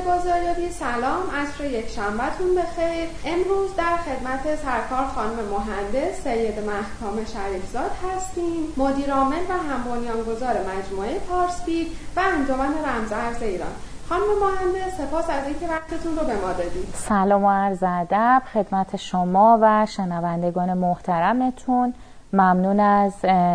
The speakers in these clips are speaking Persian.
بازاریابی سلام. عصر یک شنبهتون بخیر. امروز در خدمت سرکار خانم مهندس سید محکام شریفزاد هستیم. مدیر عامل و هم بنیانگذار مجموعه پارسپید و انجمن رمز ایران. خانم مهندس سپاس از اینکه وقتتون رو به ما دادید. سلام و عرض ادب خدمت شما و شنوندگان محترمتون. ممنون از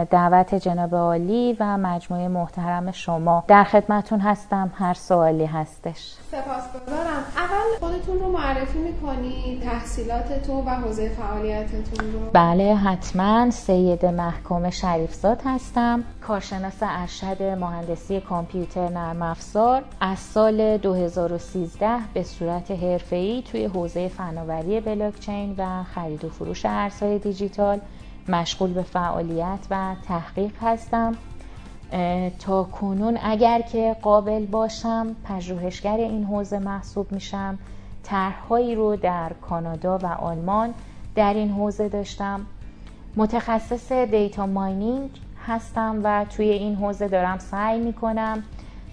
دعوت جناب عالی و مجموعه محترم شما. در خدمتون هستم. هر سوالی هستش. سپاسگزارم. اول خودتون رو معرفی می‌کنید تحصیلاتتون و حوزه فعالیتتون رو؟ بله حتما. سید محکوم شریفزاد هستم. کارشناس ارشد مهندسی کامپیوتر نرم افزار. از سال 2013 به صورت حرفه‌ای توی حوزه فناوری بلاکچین و خرید و فروش ارزهای دیجیتال مشغول به فعالیت و تحقیق هستم. تا کنون اگر که قابل باشم پژوهشگر این حوزه محسوب میشم. طرحهایی رو در کانادا و آلمان در این حوزه داشتم. متخصص دیتا ماینینگ هستم و توی این حوزه دارم سعی می‌کنم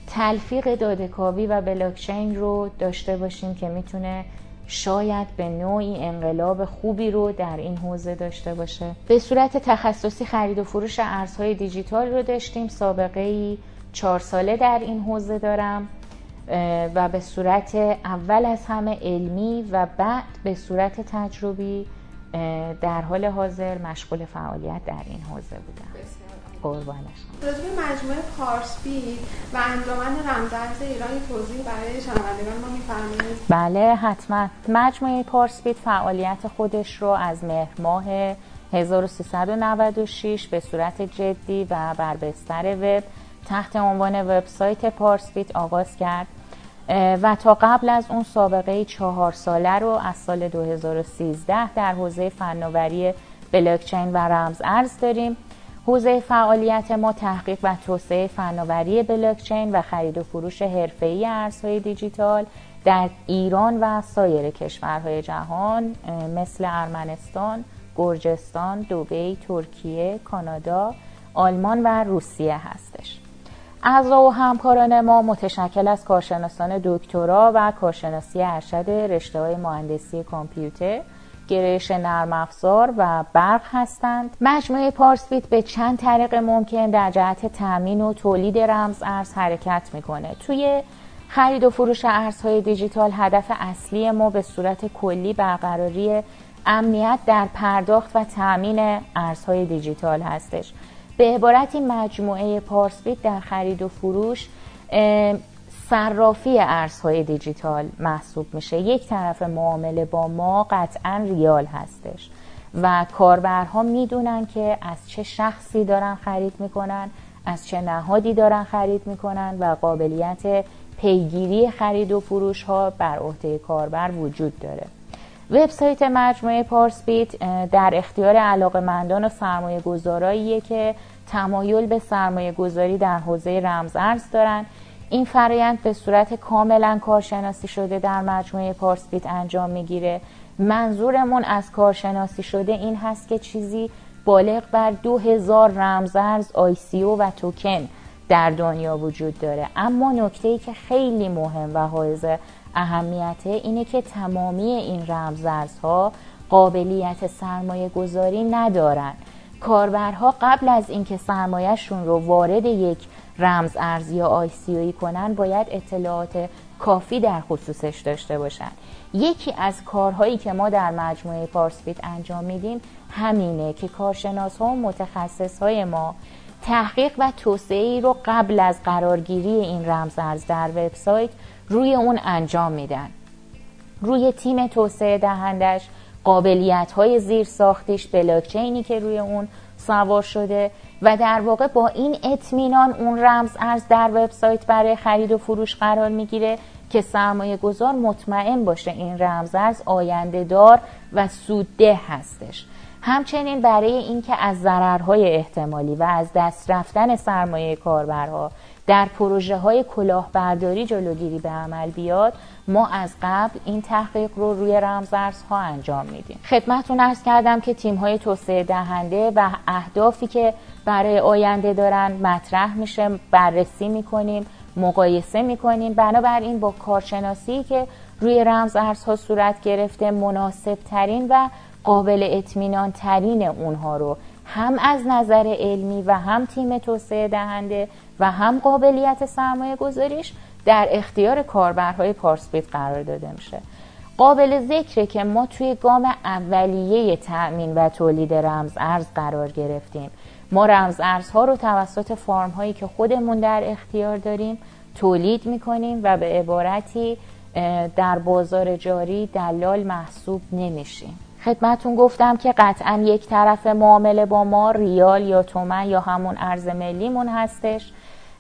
تلفیق دادهکاوی و بلاکچین رو داشته باشیم که می‌تونه شاید به نوعی انقلاب خوبی رو در این حوزه داشته باشه. به صورت تخصصی خرید و فروش ارزهای دیجیتال رو داشتیم. سابقه ای چهار ساله در این حوزه دارم. و به صورت اول از همه علمی و بعد به صورت تجربی در حال حاضر مشغول فعالیت در این حوزه بودم. قربانش راجع مجموعه پارسپید و انجمن رمزارز ایران توضیح برای شنوندگان ما میفرمایید. بله حتما. مجموعه پارسپید فعالیت خودش رو از مهر ماه 1396 به صورت جدی و بر بستر وب تحت عنوان وبسایت پارسپید آغاز کرد. و تا قبل از اون سابقه چهار ساله رو از سال 2013 در حوزه فناوری بلاکچین و رمز ارز داریم. حوزه فعالیت ما تحقیق و توسعه فناوری بلاکچین و خرید و فروش حرفه‌ای ارزهای دیجیتال در ایران و سایر کشورهای جهان مثل ارمنستان، گرجستان، دبی، ترکیه، کانادا، آلمان و روسیه هستش. اعضا و همکاران ما متشکل از کارشناسان دکترا و کارشناسی ارشد رشته های مهندسی کامپیوتر گرایش نرم افزار و برق هستند. مجموعه پارسپیت به چند طریق ممکن در جهت تامین و تولید رمز ارز حرکت می‌کنه. توی خرید و فروش ارزهای دیجیتال هدف اصلی ما به صورت کلی برقراری امنیت در پرداخت و تامین ارزهای دیجیتال هستش. به عبارتی مجموعه پارسپیت در خرید و فروش صرافی ارزهای دیجیتال محسوب میشه. یک طرف معامله با ما قطعا ریال هستش و کاربرها می‌دونن که از چه شخصی دارن خرید می‌کنن از چه نهادی دارن خرید می‌کنن و قابلیت پیگیری خرید و فروش ها بر عهده کاربر وجود داره. وبسایت مجموعه پارسپیت در اختیار علاقمندان و سرمایه گذاراییه که تمایل به سرمایه گذاری در حوزه رمز ارز دارن. این فرایند به صورت کاملا کارشناسی شده در مجموعه پارسپیت انجام می‌گیره. منظورمون از کارشناسی شده این هست که چیزی بالغ بر دو هزار رمزارز آیسیو و توکن در دنیا وجود داره. اما نکته ای که خیلی مهم و حائز اهمیته اینه که تمامی این رمزارزها قابلیت سرمایه گذاری ندارن. کاربرها قبل از اینکه سرمایهشون رو وارد یک رمز ارزی یا آیسیوی کنن باید اطلاعات کافی در خصوصش داشته باشن. یکی از کارهایی که ما در مجموعه پارسپیت انجام میدیم همینه که کارشناس ها و متخصص های ما تحقیق و توسعه ای رو قبل از قرارگیری این رمز ارز در وبسایت روی اون انجام میدن. روی تیم توسعه دهندش قابلیت های زیر ساختش بلاکچینی که روی اون سوار شده و در واقع با این اطمینان اون رمز ارز در وبسایت برای خرید و فروش قرار می‌گیره که سرمایه گذار مطمئن باشه این رمز ارز آینده دار و سودده هستش. همچنین برای اینکه از ضررهای احتمالی و از دست رفتن سرمایه کاربرها در پروژه های کلاهبرداری جلوگیری به عمل بیاد ما از قبل این تحقیق رو روی رمزارزها انجام میدیم. خدمتتون ارز کردم که تیم های توسعه دهنده و اهدافی که برای آینده دارن مطرح میشه بررسی می‌کنیم مقایسه می‌کنیم. بنابراین با کارشناسی که روی رمز ارزها صورت گرفته مناسب ترین و قابل اطمینان ترین اونها رو هم از نظر علمی و هم تیم توسعه دهنده و هم قابلیت سرمایه گذاریش در اختیار کاربرهای پارسپیت قرار داده میشه. قابل ذکره که ما توی گام اولیه تأمین و تولید رمز ارز قرار گرفتیم. ما رمز ارزها رو توسط فارم هایی که خودمون در اختیار داریم تولید می‌کنیم و به عبارتی در بازار جاری دلال محسوب نمیشیم. خدمتون گفتم که قطعا یک طرف معامله با ما ریال یا تومن یا همون ارز ملیمون هستش.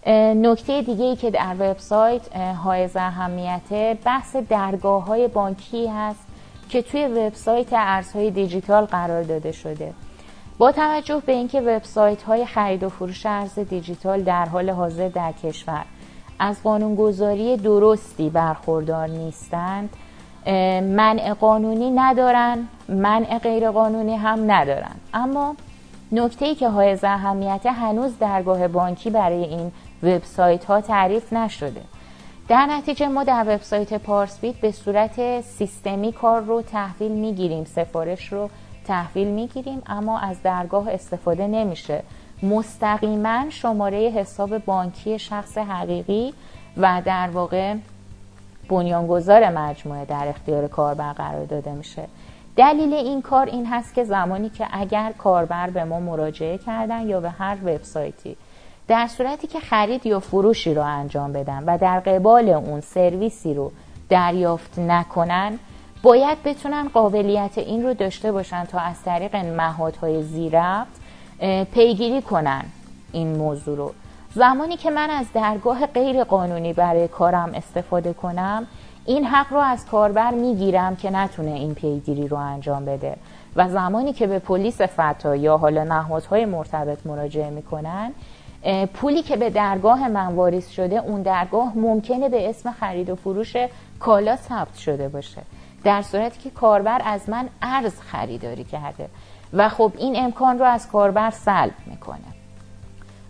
نکته دیگه ای که در وبسایت های اهمیته بحث درگاه های بانکی هست که توی وبسایت ارزهای دیجیتال قرار داده شده. با توجه به اینکه وبسایت های خرید و فروش ارز دیجیتال در حال حاضر در کشور از قانونگذاری درستی برخوردار نیستند منع قانونی ندارن منع غیر قانونی هم ندارن. اما نکته ای که های اهمیت هنوز درگاه بانکی برای این وبسایت ها تعریف نشده. در نتیجه ما در وبسایت پارسبیت به صورت سیستمی کار رو تحویل می‌گیریم سفارش رو تحویل می‌گیریم اما از درگاه استفاده نمیشه. مستقیما شماره حساب بانکی شخص حقیقی و در واقع بنیانگذار مجموعه در اختیار کاربر قرار داده میشه. دلیل این کار این هست که زمانی که اگر کاربر به ما مراجعه کردن یا به هر وبسایتی در صورتی که خرید یا فروشی رو انجام بدن و در قبال اون سرویسی رو دریافت نکنن باید بتونن قابلیت این رو داشته باشن تا از طریق مهادهای زیرفت پیگیری کنن این موضوع رو. زمانی که من از درگاه غیر قانونی برای کارم استفاده کنم این حق رو از کاربر می‌گیرم که نتونه این پیگیری رو انجام بده. و زمانی که به پلیس فتا یا حالا نهادهای مرتبط مراجعه می‌کنن پولی که به درگاه من واریز شده اون درگاه ممکنه به اسم خرید و فروش کالا ثبت شده باشه. در صورتی که کاربر از من ارز خریداری کرده و خب این امکان رو از کاربر سلب می‌کنه.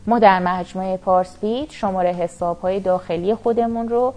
ما در مجموعه پارسپیت شماره حساب های داخلی خودمون رو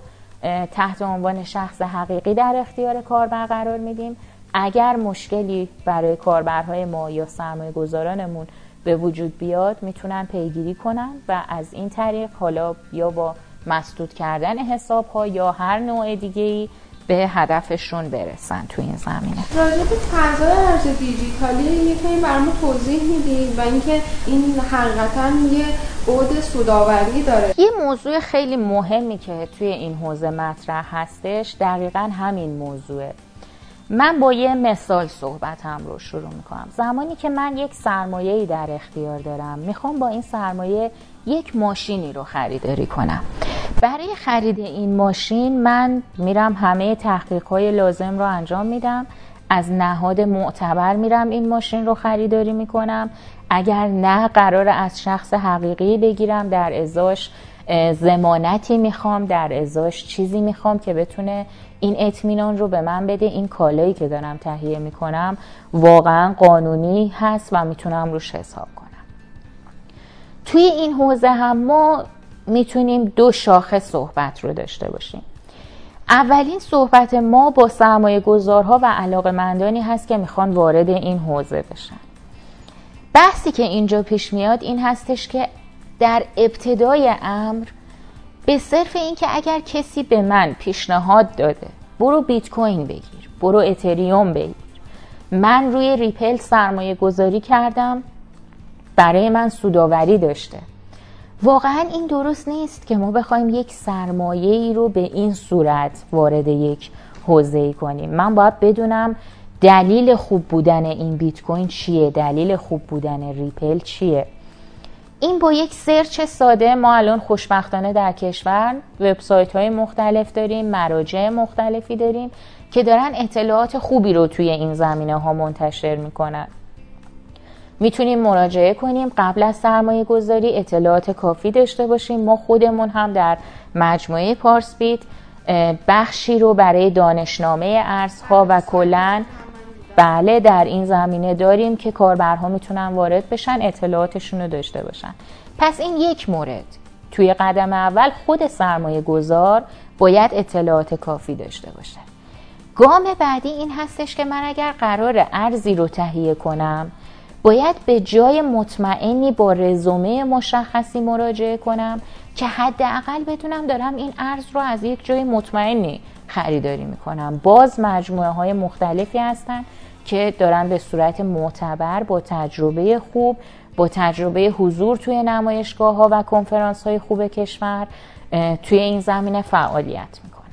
تحت عنوان شخص حقیقی در اختیار کاربر قرار میدیم. اگر مشکلی برای کاربرهای ما یا سرمایه گذارانمون به وجود بیاد می‌تونن پیگیری کنن و از این طریق حالا یا با مسدود کردن حساب ها یا هر نوع دیگه ای به هدفشون برسن تو این زمینه. راجع به فضای ارز دیجیتالی یکمی برامون توضیح می‌دید و اینکه این حقیقتا یه بود سوداوری داره. یه موضوع خیلی مهمی که توی این حوزه مطرح هستش دقیقا همین موضوعه. من با یه مثال صحبتم رو شروع می‌کنم. زمانی که من یک سرمایه در اختیار دارم می‌خوام با این سرمایه یک ماشینی رو خریداری کنم. برای خرید این ماشین من میرم همه تحقیق های لازم رو انجام میدم. از نهاد معتبر میرم این ماشین رو خریداری می‌کنم. اگر نه قرار از شخص حقیقی بگیرم در ازاش. زمانتی می‌خوام در ازاش چیزی می‌خوام که بتونه این اطمینان رو به من بده این کالایی که دارم تهیه می‌کنم واقعا قانونی هست و می‌تونم روش حساب کنم. توی این حوزه هم ما می‌تونیم دو شاخه صحبت رو داشته باشیم. اولین صحبت ما با سرمایه گذارها و علاقه مندانی هست که می‌خوان وارد این حوزه بشن. بحثی که اینجا پیش میاد این هستش که در ابتدای امر به صرف اینکه اگر کسی به من پیشنهاد داده برو بیت کوین بگیر برو اتریوم بگیر. من روی ریپل سرمایه گذاری کردم برای من سوداوری داشته. واقعا این درست نیست که ما بخوایم یک سرمایه ای رو به این صورت وارد یک حوزه ای کنیم. من باید بدونم دلیل خوب بودن این بیت کوین چیه دلیل خوب بودن ریپل چیه. این با یک search ساده ما الان خوشبختانه در کشور وبسایت های مختلف داریم مراجع مختلفی داریم که دارن اطلاعات خوبی رو توی این زمینه ها منتشر می‌کنن. می‌تونیم مراجعه کنیم قبل از سرمایه گذاری اطلاعات کافی داشته باشیم. ما خودمون هم در مجموعه پارسبیت بخشی رو برای دانشنامه ارزها و کلن بله در این زمینه داریم که کاربرها می‌تونن وارد بشن اطلاعاتشون رو داشته باشن. پس این یک مورد. توی قدم اول خود سرمایه گذار باید اطلاعات کافی داشته باشه. گام بعدی این هستش که من اگر قرار ارزی رو تهیه کنم باید به جای مطمئنی با رزومه مشخصی مراجعه کنم که حداقل بدونم دارم این ارز رو از یک جای مطمئنی خریداری می‌کنم. باز مجموعه های مختلفی هستن که دارن به صورت معتبر با تجربه خوب با تجربه حضور توی نمایشگاه ها و کنفرانس های خوب کشور توی این زمینه فعالیت می‌کنن.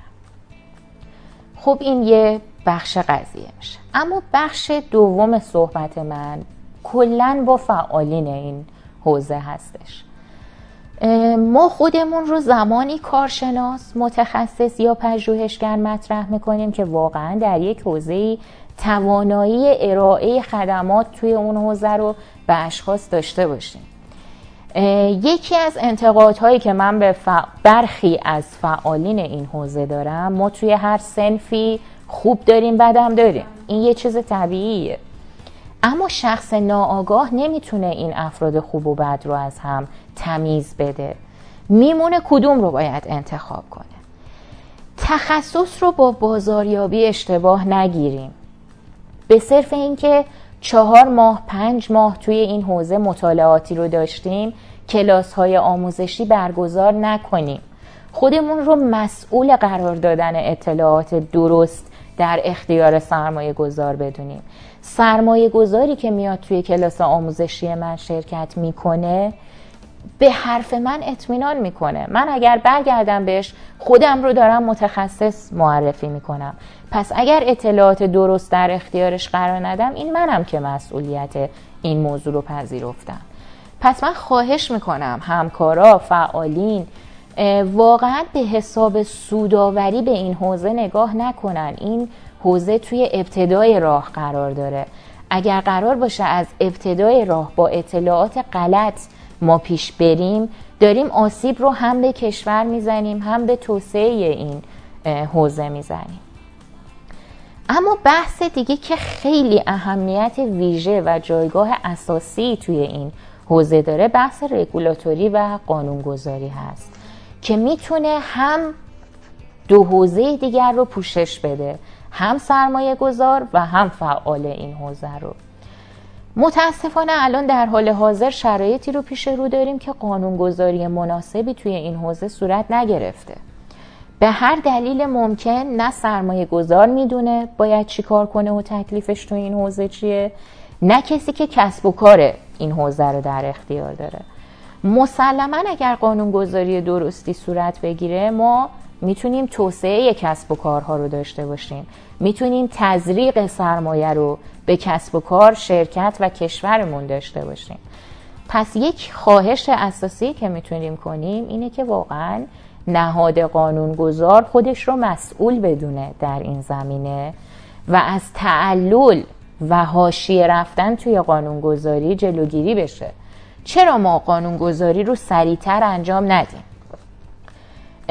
خب این یه بخش قضیه میشه اما بخش دوم صحبت من کلا با فعالین این حوزه هستش. ما خودمون رو زمانی کارشناس متخصص یا پژوهشگر مطرح می‌کنیم که واقعا در یک حوزه توانایی ارائه خدمات توی اون حوزه رو به اشخاص داشته باشیم. یکی از انتقادهایی که من به برخی از فعالین این حوزه دارم ما توی هر سنفی خوب داریم بدم داریم. این یه چیز طبیعیه. اما شخص ناآگاه نمی‌تونه این افراد خوب و بد رو از هم تمیز بده. میمونه کدوم رو باید انتخاب کنه. تخصص رو با بازاریابی اشتباه نگیریم. به صرف اینکه چهار ماه پنج ماه توی این حوزه مطالعاتی رو داشتیم کلاس های آموزشی برگزار نکنیم. خودمون رو مسئول قرار دادن اطلاعات درست در اختیار سرمایه گذار بدونیم. سرمایه گذاری که میاد توی کلاس آموزشی من شرکت می‌کنه به حرف من اطمینان می‌کنه. من اگر برگردم بهش خودم رو دارم متخصص معرفی می‌کنم. پس اگر اطلاعات درست در اختیارش قرار ندم این منم که مسئولیت این موضوع رو پذیرفتم. پس من خواهش می‌کنم همکارا فعالین واقعا به حساب سوداوری به این حوزه نگاه نکنن. این حوزه توی ابتدای راه قرار داره. اگر قرار باشه از ابتدای راه با اطلاعات غلط ما پیش بریم داریم آسیب رو هم به کشور می‌زنیم هم به توسعه این حوزه می‌زنیم. اما بحث دیگه که خیلی اهمیت ویژه و جایگاه اساسی توی این حوزه داره بحث رگولاتوری و قانونگذاری هست که می‌تونه هم دو حوزه دیگر رو پوشش بده هم سرمایه گذار و هم فعال این حوزه رو. متاسفانه الان در حال حاضر شرایطی رو پیش رو داریم که قانونگذاری مناسبی توی این حوزه صورت نگرفته. به هر دلیل ممکن نه سرمایه گذار می‌دونه باید چی کار کنه و تکلیفش تو این حوزه چیه نه کسی که کسب و کار این حوزه رو در اختیار داره. مسلما اگر قانونگذاری درستی صورت بگیره ما می‌تونیم توسعه کسب و کارها رو داشته باشیم. می‌تونیم تزریق سرمایه رو به کسب و کار شرکت و کشورمون داشته باشیم. پس یک خواهش اساسی که می‌تونیم کنیم اینه که واقعا نهاد قانونگذار خودش رو مسئول بدونه در این زمینه و از تعلل و حاشیه رفتن توی قانونگذاری جلوگیری بشه. چرا ما قانونگذاری رو سریعتر انجام ندیم؟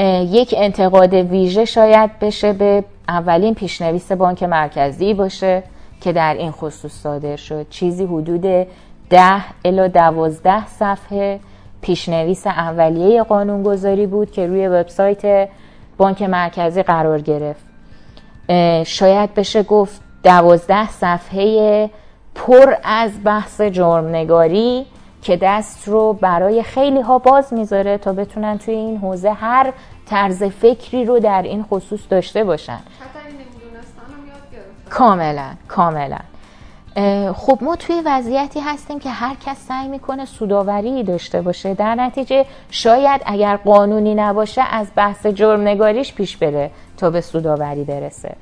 یک انتقاد ویژه شاید بشه به اولین پیشنویس بانک مرکزی باشه که در این خصوص صادر شد. چیزی حدود ده الا دوازده صفحه پیشنویس اولیه قانونگذاری بود که روی وبسایت بانک مرکزی قرار گرفت. شاید بشه گفت دوازده صفحه پر از بحث جرمنگاری که دست رو برای خیلی ها باز می‌ذاره تا بتونن توی این حوزه هر طرز فکری رو در این خصوص داشته باشن. کاملا کاملا. خب ما توی وضعیتی هستیم که هر کس سعی می‌کنه سوداوری داشته باشه. در نتیجه شاید اگر قانونی نباشه از بحث جرم نگاریش پیش بره تا به سوداوری برسه.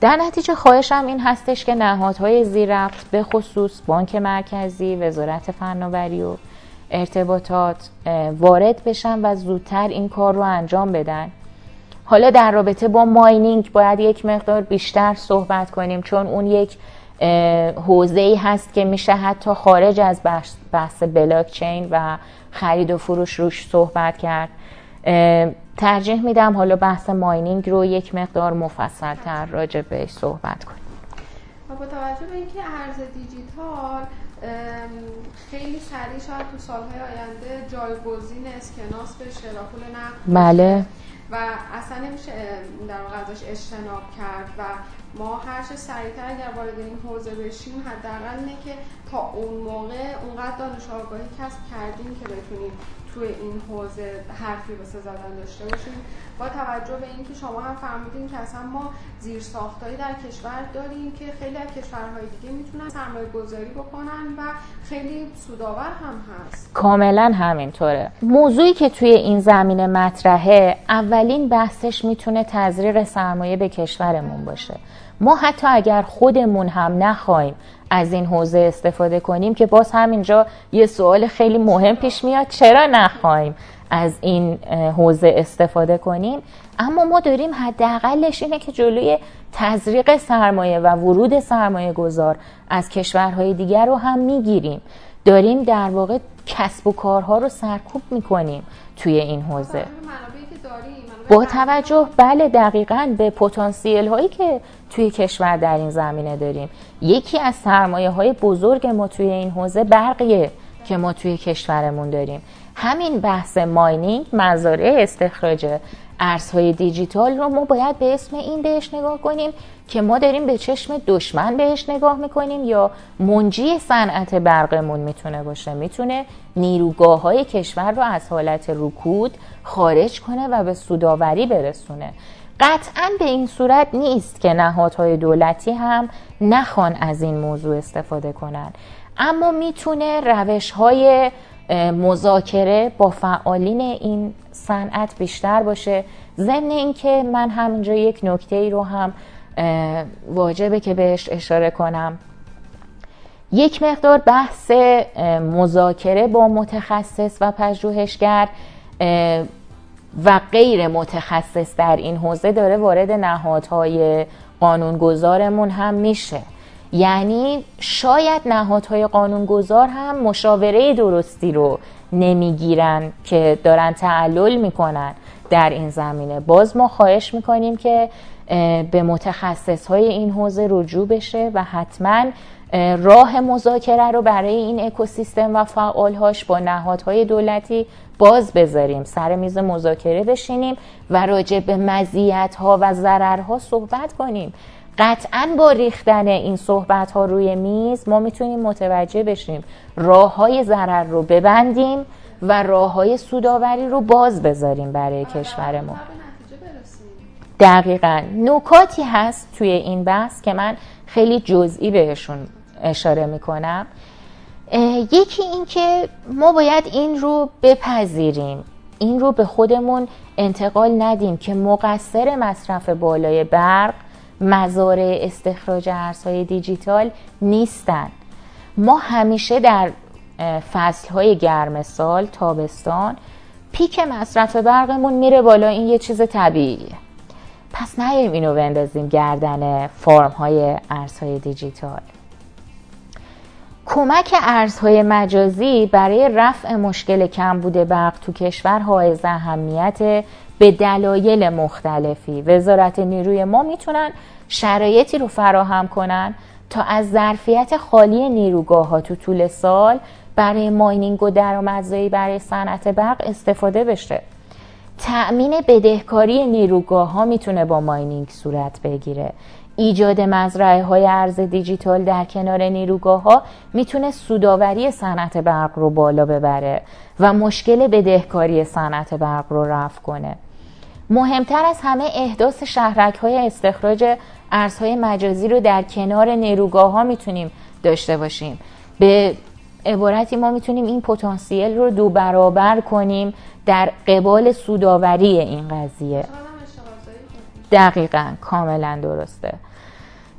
در نتیجه خواهشم این هستش که نهادهای زیررفت به خصوص بانک مرکزی وزارت فناوری و ارتباطات وارد بشن و زودتر این کار رو انجام بدن. حالا در رابطه با ماینینگ باید یک مقدار بیشتر صحبت کنیم چون اون یک حوزه ای هست که میشه حتی خارج از بحث بلاک چین و خرید و فروش روش صحبت کرد. ترجیح میدم حالا بحث ماینینگ رو یک مقدار مفصل تر راجع بهش صحبت کنیم. با توجه به اینکه ارز دیجیتال خیلی سریع شاید تو سالهای آینده جایگزین اسکناس بشه و پول نقد بله. و اصلا نمیشه در واقع ازش اجتناب کرد و ما هر چه سریعتر اگر وارد این حوزه بشیم حداقل اینه که تا اون موقع اونقدر دانش آگاهی کسب کردیم که بتونیم توی این حوزه حرفی واسه زدن داشته باشیم. با توجه به اینکه شما هم فرمودین که اصلا ما زیر ساختایی در کشور داریم که خیلی از کشورهای دیگه می‌تونن سرمایه گذاری بکنن و خیلی سودآور هم هست. کاملا همینطوره. موضوعی که توی این زمینه مطرحه اولین بحثش می‌تونه تزریق سرمایه به کشورمون باشه. ما حتی اگر خودمون هم نخوایم از این حوزه استفاده کنیم که باز همینجا یه سوال خیلی مهم پیش میاد چرا نخواهیم؟ از این حوزه استفاده کنیم. اما ما داریم حداقلش اینه که جلوی تزریق سرمایه و ورود سرمایه گذار از کشورهای دیگر رو هم می‌گیریم. داریم در واقع کسب و کارها رو سرکوب می‌کنیم توی این حوزه. با توجه بله دقیقا به پتانسیل هایی که توی کشور در این زمینه داریم. یکی از سرمایه های بزرگ ما توی این حوزه برقیه که ما توی کشورمون داریم. همین بحث ماینینگ مزارع استخراج ارزهای دیجیتال رو ما باید به اسم این بهش نگاه کنیم که ما داریم به چشم دشمن بهش نگاه می‌کنیم یا منجی صنعت برقمون می‌تونه باشه. می‌تونه نیروگاه های کشور رو از حالت رکود خارج کنه و به سوداوری برسونه. قطعا به این صورت نیست که نهادهای دولتی هم نخوان از این موضوع استفاده کنن. اما می‌تونه روش های مذاکره با فعالین این صنعت بیشتر باشه. ضمن اینکه من همینجا یک نکته ای رو هم واجبه که بهش اشاره کنم. یک مقدار بحث مذاکره با متخصص و پژوهشگر و غیر متخصص در این حوزه داره وارد نهادهای قانونگذارمون هم میشه. یعنی شاید نهادهای قانونگذار هم مشاوره درستی رو نمی‌گیرن که دارن تعلل می‌کنن در این زمینه. باز ما خواهش می‌کنیم که به متخصص های این حوزه رجوع بشه و حتما راه مذاکره رو برای این اکوسیستم و فعالهاش با نهادهای دولتی باز بذاریم. سر میز مذاکره بشینیم و راجع به مزیت ها و ضررها صحبت کنیم. قطعا با ریختن این صحبت ها روی میز ما می‌تونیم متوجه بشیم راه های ضرر رو ببندیم و راه های سوداوری رو باز بذاریم برای کشور ما دقیقا. نکاتی هست توی این بحث که من خیلی جزئی بهشون اشاره می‌کنم. یکی این که ما باید این رو بپذیریم. این رو به خودمون انتقال ندیم که مقصر مصرف بالای برق مزارع استخراج ارزهای دیجیتال نیستن. ما همیشه در فصلهای گرم سال تابستان پیک مصرف برقمون میره بالا این یه چیز طبیعیه. پس نیایم اینو بندازیم گردن فرم های ارزهای دیجیتال. کمک ارزهای مجازی برای رفع مشکل کمبود برق تو کشور اهمیت به دلایل مختلفی. وزارت نیروی ما می‌تونن شرایطی رو فراهم کنن تا از ظرفیت خالی نیروگاه ها تو طول سال برای ماینینگ و درآمدزایی برای صنعت برق استفاده بشه. تأمین بدهکاری نیروگاه ها می‌تونه با ماینینگ صورت بگیره. ایجاد مزرعه های ارز دیجیتال در کنار نیروگاه ها می‌تونه سوداوری صنعت برق رو بالا ببره و مشکل بدهکاری صنعت برق رو رفع کنه. مهمتر از همه احداث شهرک های استخراج ارزهای مجازی رو در کنار نیروگاه ها می‌تونیم داشته باشیم. به عبارتی ما می‌تونیم این پتانسیل رو دو برابر کنیم در قبال سوداوری این قضیه. دقیقا کاملا درسته.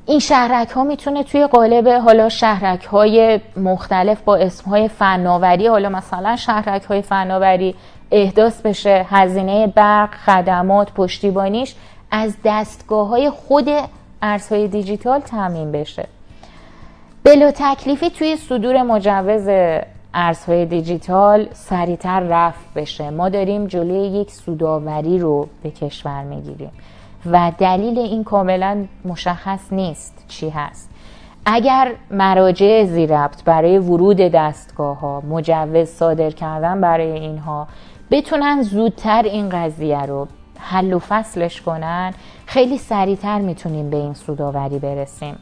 این شهرک ها می‌تونه توی قالب حالا شهرک های مختلف با اسم های فناوری حالا مثلا شهرک های فناوری احداث بشه هزینه برق خدمات پشتیبانیش از دستگاه های خود ارزهای دیجیتال تعمین بشه. بلا تکلیفی توی صدور مجوز ارزهای دیجیتال سریعتر رفت بشه. ما داریم جلوی یک سوداوری رو به کشور می‌گیریم و دلیل این کاملا مشخص نیست چی هست. اگر مراجع زیربط برای ورود دستگاه ها مجوز صادر کردن برای اینها بتونن زودتر این قضیه رو حل و فصلش کنن خیلی سریعتر می‌تونیم به این سوداوری برسیم.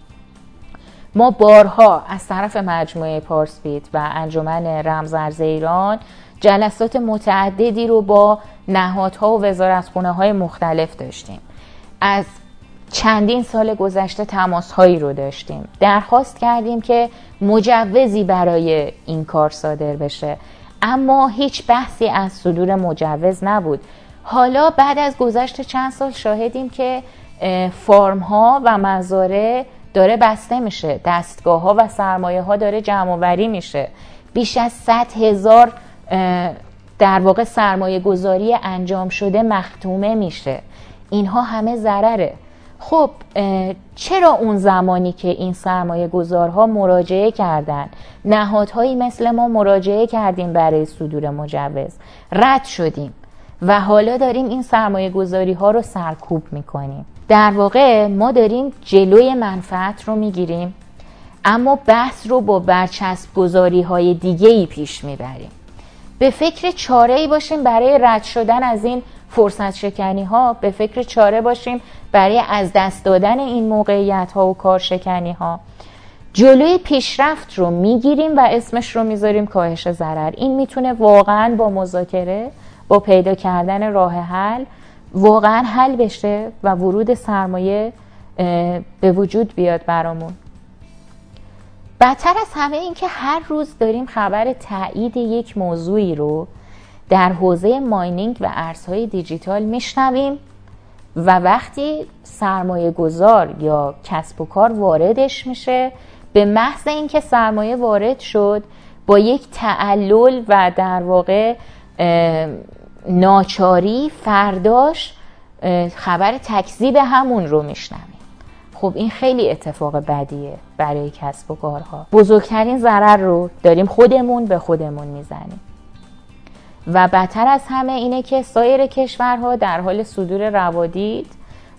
ما بارها از طرف مجموعه پارسپیت و انجمن رمزارز ایران جلسات متعددی رو با نهادها و وزارتخونه های مختلف داشتیم. از چندین سال گذشته تماس هایی رو داشتیم. درخواست کردیم که مجوزی برای این کار صادر بشه. اما هیچ بحثی از صدور مجوز نبود. حالا بعد از گذشت چند سال شاهدیم که فارم ها و مزاره داره بسته میشه. دستگاه ها و سرمایه ها داره جمع وری میشه. بیش از 100 هزار در واقع سرمایه گذاری انجام شده مختومه میشه. اینها همه ضرره. خب چرا اون زمانی که این سرمایه گذارها مراجعه کردن؟ نهادهایی مثل ما مراجعه کردیم برای صدور مجوز. رد شدیم. و حالا داریم این سرمایه گذاری ها رو سرکوب می‌کنیم. در واقع ما داریم جلوی منفعت رو می‌گیریم اما بحث رو با برچسب گذاری های دیگه ای پیش می‌بریم. به فکر چاره ای باشیم برای رد شدن از این فرصت شکنی ها به فکر چاره باشیم برای از دست دادن این موقعیت ها و کار شکنی ها جلوی پیشرفت رو می‌گیریم و اسمش رو می‌ذاریم کاهش ضرر. این می‌تونه واقعا با مذاکره با پیدا کردن راه حل واقعا حل بشه و ورود سرمایه به وجود بیاد برامون. بدتر از همه این که هر روز داریم خبر تایید یک موضوعی رو در حوزه ماینینگ و ارزهای دیجیتال میشنویم و وقتی سرمایه گذار یا کسب و کار واردش میشه به محض اینکه سرمایه وارد شد با یک تعلل و در واقع ناچاری فرداش خبر تکذیب همون رو میشنویم. خب این خیلی اتفاق بدیه برای کسب و کارها. بزرگترین ضرر رو داریم خودمون به خودمون می‌زنیم. و بدتر از همه اینه که سایر کشورها در حال صدور روادید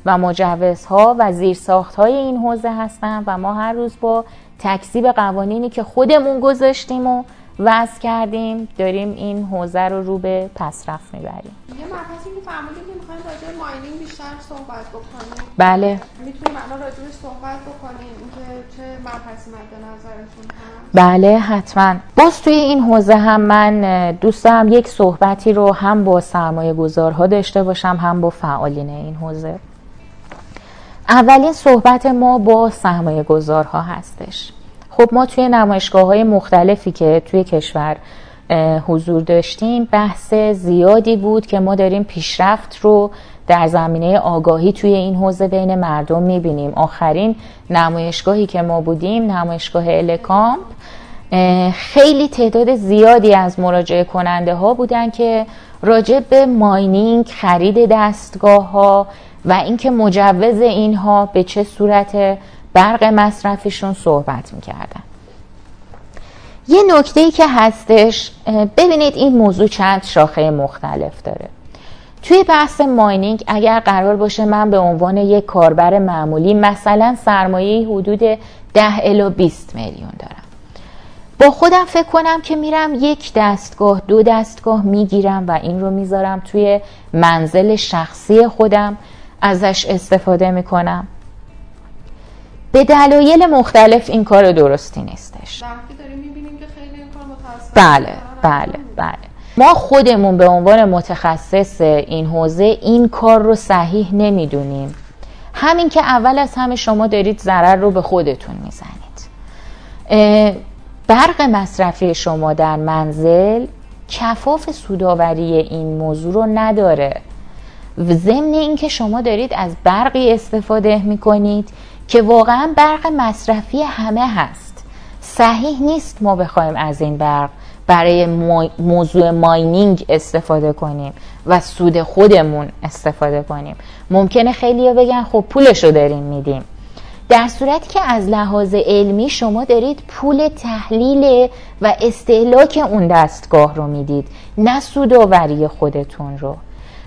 و مجوزها و زیرساختهای این حوزه هستن و ما هر روز با تکذیب قوانینی که خودمون گذاشتیم و وضع کردیم داریم این حوزه رو رو به پسرفت می‌بریم. یه مبحثی که فرمودید که می‌خوایم راجع ماینینگ بیشتر صحبت بکنیم. بله. می‌تونیم الان راجع صحبت بکنیم اینکه چه مبحثی مد نظرتون هست؟ بله حتما. باز توی این حوزه هم من دوست دارم یک صحبتی رو هم با سرمایه گذارها داشته باشم هم با فعالین این حوزه. اولین صحبت ما با سرمایه گذارها هستش. خب ما توی نمایشگاه های مختلفی که توی کشور حضور داشتیم بحث زیادی بود که ما داریم پیشرفت رو در زمینه آگاهی توی این حوزه بین مردم می‌بینیم. آخرین نمایشگاهی که ما بودیم نمایشگاه الکامپ خیلی تعداد زیادی از مراجعه کننده ها بودن که راجع به ماینینگ خرید دستگاه ها و اینکه مجوز اینها به چه صورت برق مصرفیشون صحبت می‌کردن. یه نکته ای که هستش ببینید این موضوع چند شاخه مختلف داره. توی بحث ماینینگ اگر قرار باشه من به عنوان یک کاربر معمولی مثلا سرمایه حدود 10 الی 20 میلیون دارم. با خودم فکر کنم که میرم یک دستگاه دو دستگاه می‌گیرم و این رو می‌ذارم توی منزل شخصی خودم ازش استفاده می‌کنم. به دلایل مختلف این کار درستی نیستش. بله بله بله. ما خودمون به عنوان متخصص این حوزه این کار رو صحیح نمی‌دونیم. همین که اول از همه شما دارید ضرر رو به خودتون می‌زنید. برق مصرفی شما در منزل کفاف سوداوری این موضوع رو نداره. ضمن اینکه شما دارید از برقی استفاده می‌کنید که واقعا برق مصرفی همه هست. صحیح نیست ما بخوایم از این برق برای موضوع ماینینگ استفاده کنیم و سود خودمون استفاده کنیم. ممکنه خیلی بگن خب پولش رو داریم میدیم. در صورتی که از لحاظ علمی شما دارید پول تحلیل و استهلاک اون دستگاه رو می‌دید نه سوداوری خودتون رو.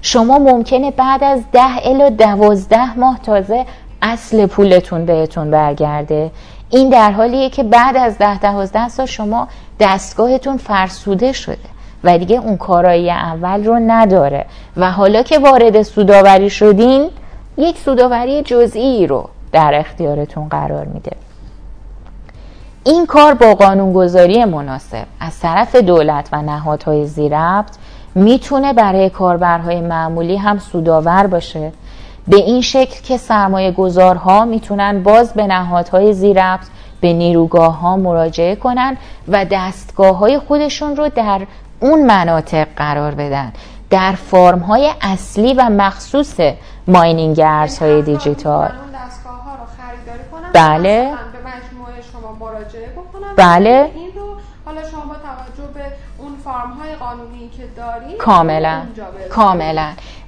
شما ممکنه بعد از ده الا دوازده ماه تازه اصل پولتون بهتون برگرده. این در حالیه که بعد از ده دوازده سال شما دستگاهتون فرسوده شده و دیگه اون کارایی اول رو نداره. و حالا که وارد سوداوری شدین یک سوداوری جزئی رو در اختیارتون قرار میده. این کار با قانونگذاری مناسب. از طرف دولت و نهادهای زیربط می‌تونه برای کاربرهای معمولی هم سودآور باشه. به این شکل که سرمایه گذارها می‌تونن باز به نهادهای زیربط به نیروگاه ها مراجعه کنن و دستگاه های خودشون رو در اون مناطق قرار بدن. در فرم های اصلی و مخصوص ماینینگ ارزهای دیجیتال. بله. به مجموعه شما مراجعه بکنن؟ بله. این رو حالا شما با توجه به فرم های قانونی که دارید کاملا کاملا.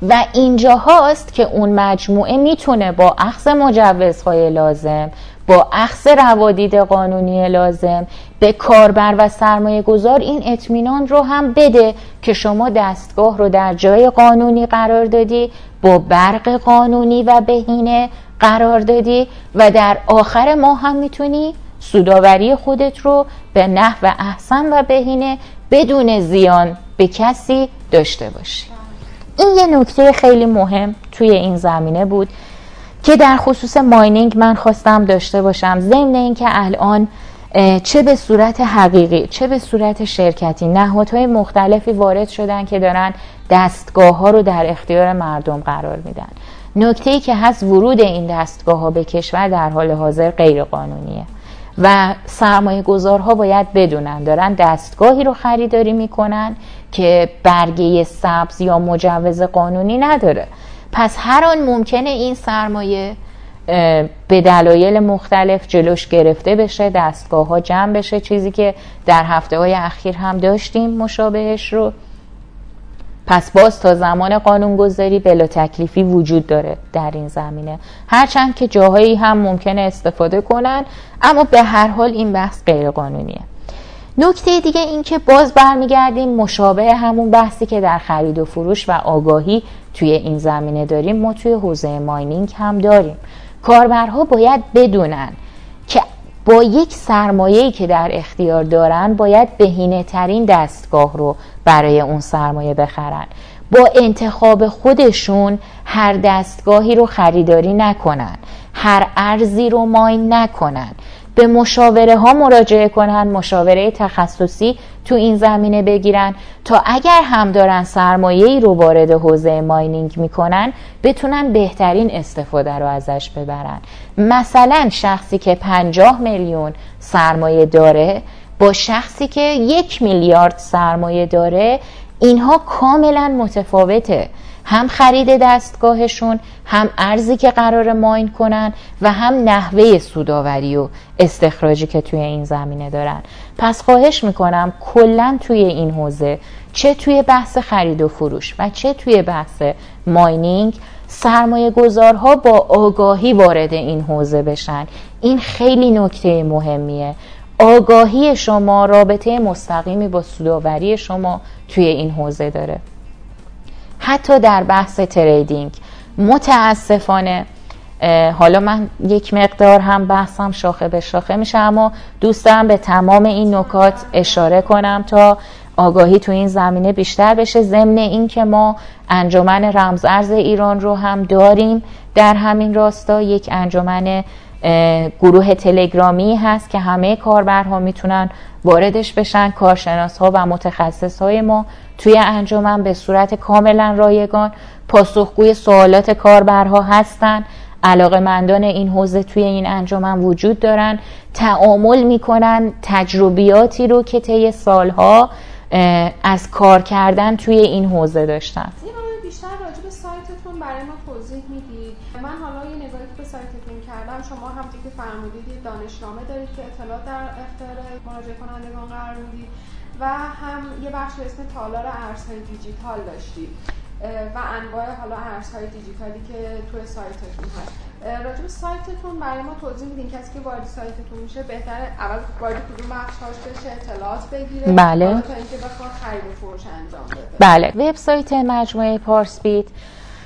و اینجا هاست که اون مجموعه می‌تونه با اخذ مجوزهای لازم با اخذ روادید قانونی لازم به کاربر و سرمایه گذار این اطمینان رو هم بده که شما دستگاه رو در جای قانونی قرار دادی با برق قانونی و بهینه قرار دادی و در آخر ما هم می‌تونی سوداوری خودت رو به نحو احسن و بهینه بدون زیان به کسی داشته باشی. این یه نکته خیلی مهم توی این زمینه بود که در خصوص ماینینگ من خواستم داشته باشم. ضمن اینکه الان چه به صورت حقیقی چه به صورت شرکتی نهادهای مختلفی وارد شدن که دارن دستگاه ها رو در اختیار مردم قرار میدن. نکته ای که هست ورود این دستگاه ها به کشور در حال حاضر غیر قانونیه و سرمایه گذارها باید بدونن. دارن دستگاهی رو خریداری می‌کنن که برگه سبز یا مجوز قانونی نداره. پس هر آن ممکنه این سرمایه به دلایل مختلف جلوش گرفته بشه دستگاه ها جمع بشه. چیزی که در هفته های اخیر هم داشتیم مشابهش رو. پس باز تا زمان قانونگذاری بلا تکلیفی وجود داره در این زمینه. هرچند که جاهایی هم ممکنه استفاده کنن اما به هر حال این بحث غیر قانونیه نکته دیگه این که باز برمیگردیم مشابه همون بحثی که در خرید و فروش و آگاهی توی این زمینه داریم ما توی حوزه ماینینگ هم داریم. کاربرها باید بدونن با یک سرمایه‌ای که در اختیار دارن باید بهینه ترین دستگاه رو برای اون سرمایه بخرن. با انتخاب خودشون هر دستگاهی رو خریداری نکنن. هر ارزی رو ماین نکنن. به مشاوره ها مراجعه کنن مشاوره تخصصی تو این زمینه بگیرن تا اگر هم دارن سرمایه ای رو وارد حوزه ماینینگ می‌کنن بتونن بهترین استفاده رو ازش ببرن. مثلا شخصی که 50 میلیون سرمایه داره با شخصی که یک میلیارد سرمایه داره اینها کاملا متفاوته. هم خرید دستگاهشون هم ارزی که قرار ماین کنن و هم نحوه سوداوری و استخراجی که توی این زمینه دارن. پس خواهش می‌کنم کلا توی این حوزه چه توی بحث خرید و فروش و چه توی بحث ماینینگ سرمایه گذارها با آگاهی وارد این حوزه بشن. این خیلی نکته مهمیه. آگاهی شما رابطه مستقیمی با سوداوری شما توی این حوزه داره. حتی در بحث تریدینگ متاسفانه حالا من یک مقدار هم بحثم شاخه به شاخه میشه اما دوست دارم به تمام این نکات اشاره کنم تا آگاهی تو این زمینه بیشتر بشه. ضمن این که ما انجمن رمزارز ایران رو هم داریم. در همین راستا یک انجمن گروه تلگرامی هست که همه کاربرها می‌تونن واردش بشن. کارشناس ها و متخصص های ما توی انجمن به صورت کاملا رایگان پاسخگوی سوالات کاربرها هستن. علاقه مندان این حوزه توی این انجمن وجود دارن. تعامل می‌کنن تجربیاتی رو که طی سالها از کار کردن توی این حوزه داشتن. بیشتر راجع به سایتتون برای ما توضیح می‌دید من حالا یه نگاهی به سایتتون کردم. شما هم که فرمودید دانشنامه دارید که اطلاعات در اختیار مراجعه کنندگان قرار می‌دید و هم یه بخش به اسم تالار ارزهای دیجیتال داشتید. و انواع حالا ارزهای دیجیتالی که توی سایتتون هست. راجب سایتتون برای ما توضیح میدین کسی که وارد سایتتون میشه بهتره اول وارد کدوم بخشاش بشه اطلاعات بگیره بله. تا اینکه بخواد خرید فروش انجام بده. بله. وبسایت مجموعه پارسبیت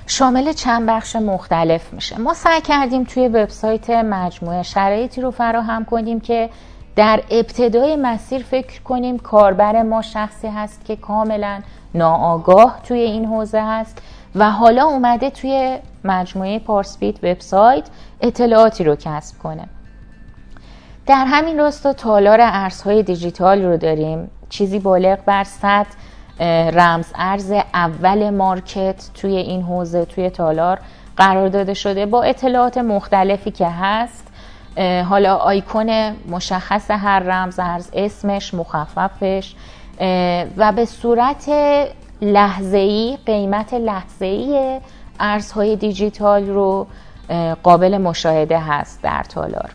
شامل چند بخش مختلف میشه. ما سعی کردیم توی وبسایت مجموعه شرایطی رو فراهم کنیم که در ابتدای مسیر فکر کنیم کاربر ما شخصی هست که کاملا ناآگاه توی این حوزه هست و حالا اومده توی مجموعه پارسپیت وبسایت اطلاعاتی رو کسب کنه. در همین راستا تالار ارزهای دیجیتال رو داریم. چیزی بالغ بر 100 رمز ارز اول مارکت توی این حوزه توی تالار قرار داده شده با اطلاعات مختلفی که هست. حالا آیکون مشخص هر رمز ارز اسمش مخففش. و به صورت لحظه‌ای قیمت لحظه‌ای ارزهای دیجیتال رو قابل مشاهده هست در تالار.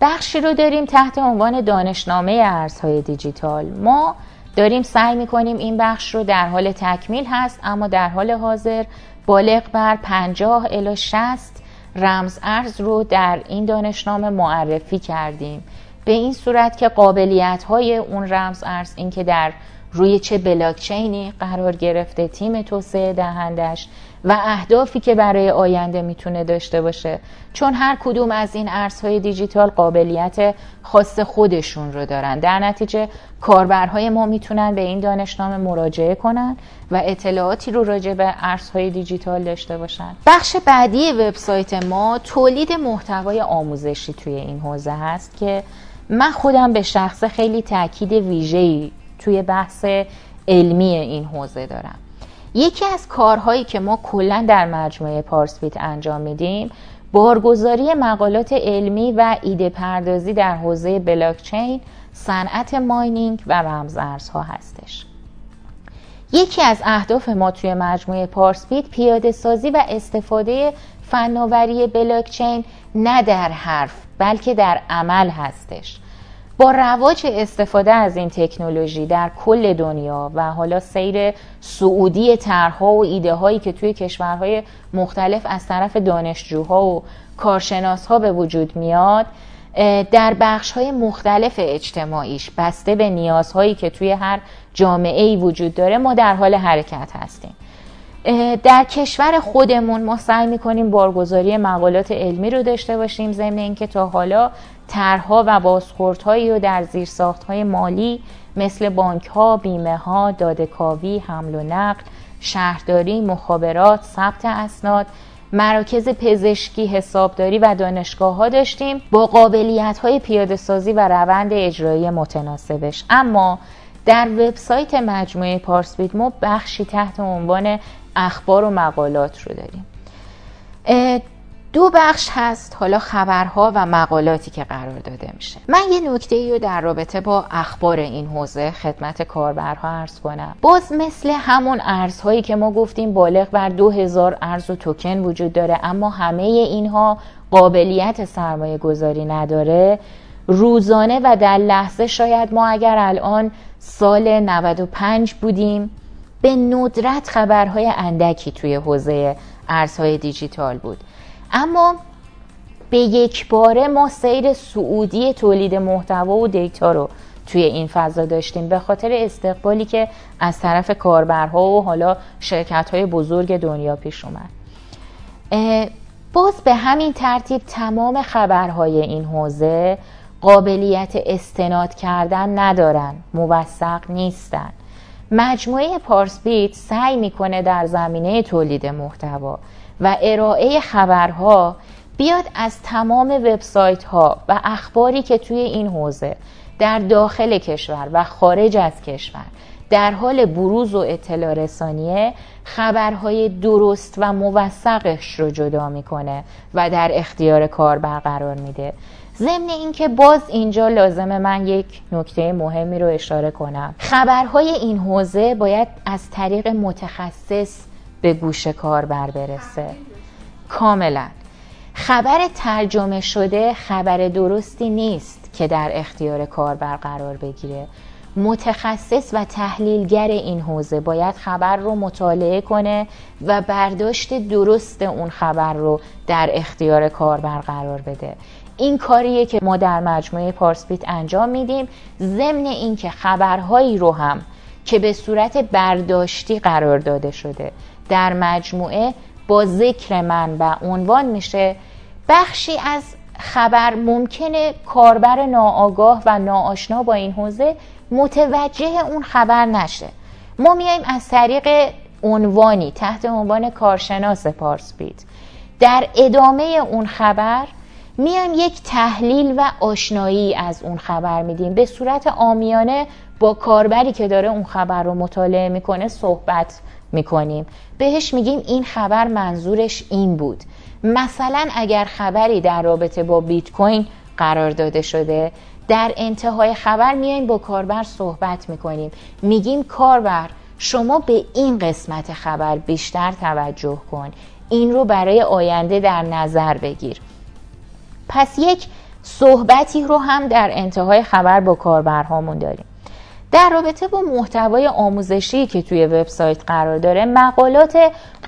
بخشی رو داریم تحت عنوان دانشنامه ارزهای دیجیتال. ما داریم سعی می‌کنیم این بخش رو در حال تکمیل هست اما در حال حاضر بالغ بر 50 الی 60 رمز ارز رو در این دانشنامه معرفی کردیم. به این صورت که قابلیت های اون رمز ارز این که در روی چه بلاکچینی قرار گرفته تیم توسعه دهندش و اهدافی که برای آینده می‌تونه داشته باشه. چون هر کدوم از این ارزهای دیجیتال قابلیت خاص خودشون رو دارن. در نتیجه کاربرهای ما می‌تونن به این دانشنامه مراجعه کنن و اطلاعاتی رو راجع به ارزهای دیجیتال داشته باشن. بخش بعدی وبسایت ما تولید محتوای آموزشی توی این حوزه هست که من خودم به شخص خیلی تاکید ویژه‌ای توی بحث علمی این حوزه دارم. یکی از کارهایی که ما کلا در مجموعه پارسپیت انجام میدیم بارگذاری مقالات علمی و ایده پردازی در حوزه بلاکچین صنعت ماینینگ و رمزارزها هستش. یکی از اهداف ما توی مجموعه پارسپیت پیاده سازی و استفاده فناوری بلاکچین نه در حرف بلکه در عمل هستش. با رواج استفاده از این تکنولوژی در کل دنیا و حالا سیر سعودی طرحها و ایده هایی که توی کشورهای مختلف از طرف دانشجوها و کارشناسها به وجود میاد در بخش های مختلف اجتماعیش بسته به نیازهایی که توی هر جامعه ای وجود داره ما در حال حرکت هستیم. در کشور خودمون ما سعی می‌کنیم بارگذاری مقالات علمی رو داشته باشیم ضمن اینکه تا حالا طرحها و بازخوردهایی رو در های مالی مثل بانک ها، بیمه ها، دادکاوی، حمل و نقل، شهرداری، مخابرات، ثبت اسناد، مراکز پزشکی، حسابداری و دانشگاه ها داشتیم با قابلیت های پیاده سازی و روند اجرایی متناسبش. اما در وبسایت مجموعه پارسپید ما بخشی تحت عنوان اخبار و مقالات رو داریم. دو بخش هست حالا خبرها و مقالاتی که قرار داده میشه. من یه نکته ای رو در رابطه با اخبار این حوزه خدمت کاربرها عرض کنم. باز مثل همون ارزهایی که ما گفتیم بالغ بر دو هزار ارز و توکن وجود داره اما همه اینها قابلیت سرمایه گذاری نداره. روزانه و در لحظه شاید ما اگر الان سال 95 بودیم به ندرت خبرهای اندکی توی حوزه ارزهای دیجیتال بود. اما به یک باره ما سیر سعودی تولید محتوا و دیتا رو توی این فضا داشتیم. به خاطر استقبالی که از طرف کاربرها و حالا شرکت های بزرگ دنیا پیش اومد. باز به همین ترتیب تمام خبرهای این حوزه قابلیت استناد کردن ندارن موثق نیستن. مجموعه پارسبیت سعی می‌کنه در زمینه تولید محتوا و ارائه خبرها بیاد از تمام وبسایت ها و اخباری که توی این حوزه در داخل کشور و خارج از کشور در حال بروز و اطلاع رسانیه خبرهای درست و موثقش رو جدا می‌کنه و در اختیار کار برقرار میده. ضمن اینکه باز اینجا لازمه من یک نکته مهمی رو اشاره کنم. خبرهای این حوزه باید از طریق متخصص به گوش کاربر برسه. کاملا. خبر ترجمه شده خبر درستی نیست که در اختیار کاربر قرار بگیره. متخصص و تحلیلگر این حوزه باید خبر رو مطالعه کنه و برداشت درست اون خبر رو در اختیار کاربر قرار بده. این کاریه که ما در مجموعه پارسپیت انجام میدیم ضمن اینکه خبرهایی رو هم که به صورت برداشتی قرار داده شده در مجموعه با ذکر من و عنوان میشه بخشی از خبر ممکنه کاربر ناآگاه و ناآشنا با این حوزه متوجه اون خبر نشه. ما میایم از طریق عنوانی تحت عنوان کارشناس پارسپیت. در ادامه اون خبر میایم یک تحلیل و آشنایی از اون خبر میدیم. به صورت آمیانه با کاربری که داره اون خبر رو مطالعه می‌کنه صحبت می‌کنیم. بهش میگیم این خبر منظورش این بود. مثلا اگر خبری در رابطه با بیت کوین قرار داده شده در انتهای خبر میایم با کاربر صحبت می‌کنیم. میگیم کاربر شما به این قسمت خبر بیشتر توجه کن. این رو برای آینده در نظر بگیر. پس یک صحبتی رو هم در انتهای خبر با کاربرهامون داریم. در رابطه با محتوای آموزشی که توی وبسایت قرار داره مقالات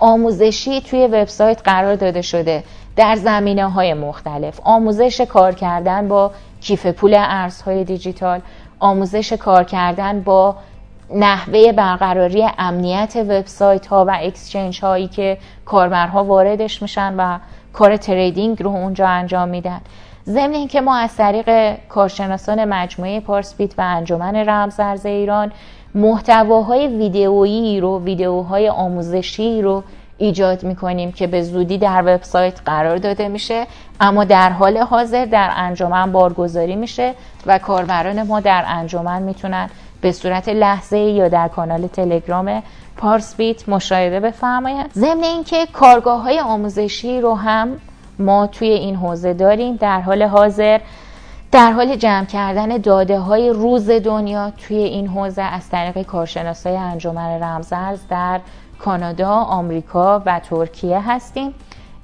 آموزشی توی وبسایت قرار داده شده در زمینه های مختلف. آموزش کار کردن با کیف پول ارزهای دیجیتال آموزش کار کردن با نحوه برقراری امنیت وبسایت ها و اکسچنج هایی که کاربرها واردش میشن و کار تریدینگ رو اونجا انجام میدن. ضمن اینکه ما از طریق کارشناسان مجموعه پارسپیت و انجمن رمزارز ایران محتواهای ویدئویی رو ویدئوهای آموزشی رو ایجاد می‌کنیم که به زودی در وبسایت قرار داده میشه. اما در حال حاضر در انجمن بارگذاری میشه و کاربران ما در انجمن می‌تونن به صورت لحظه یا در کانال تلگرام پارسپیت مشاهده بفرمایند ضمن اینکه کارگاه های آموزشی رو هم ما توی این حوزه داریم. در حال حاضر در حال جمع کردن داده های روز دنیا توی این حوزه از طریق کارشناسای انجمن رمزرز در کانادا، آمریکا و ترکیه هستیم.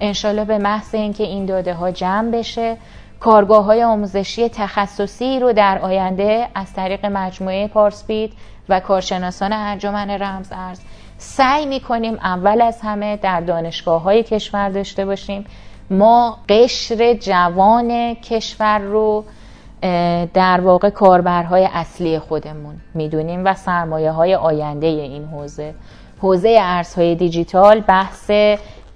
انشالله به محض اینکه این داده ها جمع بشه کارگاه های آموزشی تخصصی رو در آینده از طریق مجموعه پارسپید و کارشناسان انجمن رمز ارز سعی می‌کنیم اول از همه در دانشگاه های کشور داشته باشیم. ما قشر جوان کشور رو در واقع کاربرهای اصلی خودمون می‌دونیم و سرمایه های آینده این حوزه. حوزه ارزهای دیجیتال بحث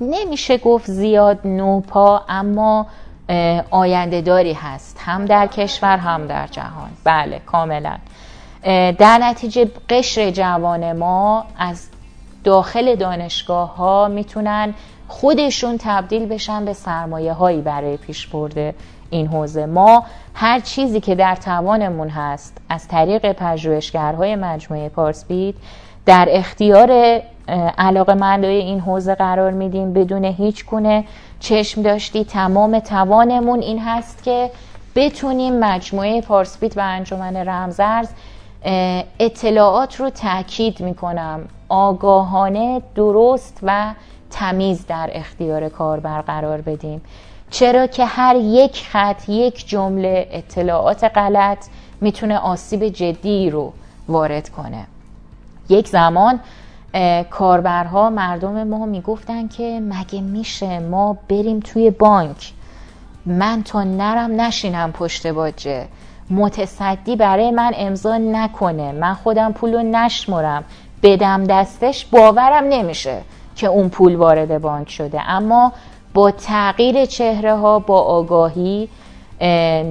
نمیشه گفت زیاد نوپا اما آینده داری هست. هم در کشور هم در جهان. بله کاملا. در نتیجه قشر جوان ما از داخل دانشگاه ها می‌تونن خودشون تبدیل بشن به سرمایه هایی برای پیش برده این حوزه. ما هر چیزی که در توانمون هست از طریق پژوهشگرهای مجموعه پارسپید در اختیار علاقه مندای این حوزه قرار میدیم بدون هیچ گونه چشم داشتی تمام توانمون این هست که بتونیم مجموعه پارسپیت و انجمن رمزرز اطلاعات رو تاکید می‌کنم. آگاهانه درست و تمیز در اختیار کاربر قرار بدیم. چرا که هر یک خط یک جمله اطلاعات غلط می‌تونه آسیب جدی رو وارد کنه. یک زمان کاربرها مردم ما می‌گفتن که مگه میشه ما بریم توی بانک؟ من تا نرم نشینم پشت باجه. متصدی برای من امضا نکنه. من خودم پول رو نشمرم. بدم دستش باورم نمیشه که اون پول وارد بانک شده. اما با تغییر چهره ها با آگاهی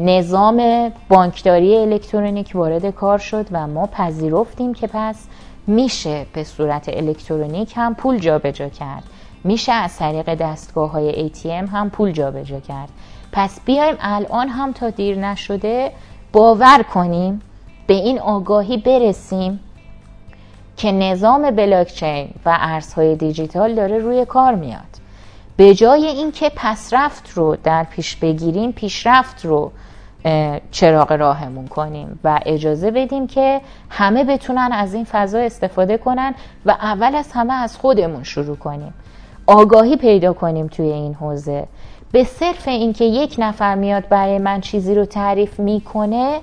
نظام بانکداری الکترونیک وارد کار شد و ما پذیرفتیم که پس میشه به صورت الکترونیک هم پول جابجا کرد. میشه از طریق دستگاه های ATM هم پول جابجا کرد. پس بیایم الان هم تا دیر نشده باور کنیم به این آگاهی برسیم که نظام بلاکچین و ارزهای دیجیتال داره روی کار میاد. به جای اینکه پسرفت رو در پیش بگیریم پیشرفت رو چراغ راهمون کنیم و اجازه بدیم که همه بتونن از این فضا استفاده کنن و اول از همه از خودمون شروع کنیم. آگاهی پیدا کنیم توی این حوزه. به صرف اینکه یک نفر میاد برای من چیزی رو تعریف می‌کنه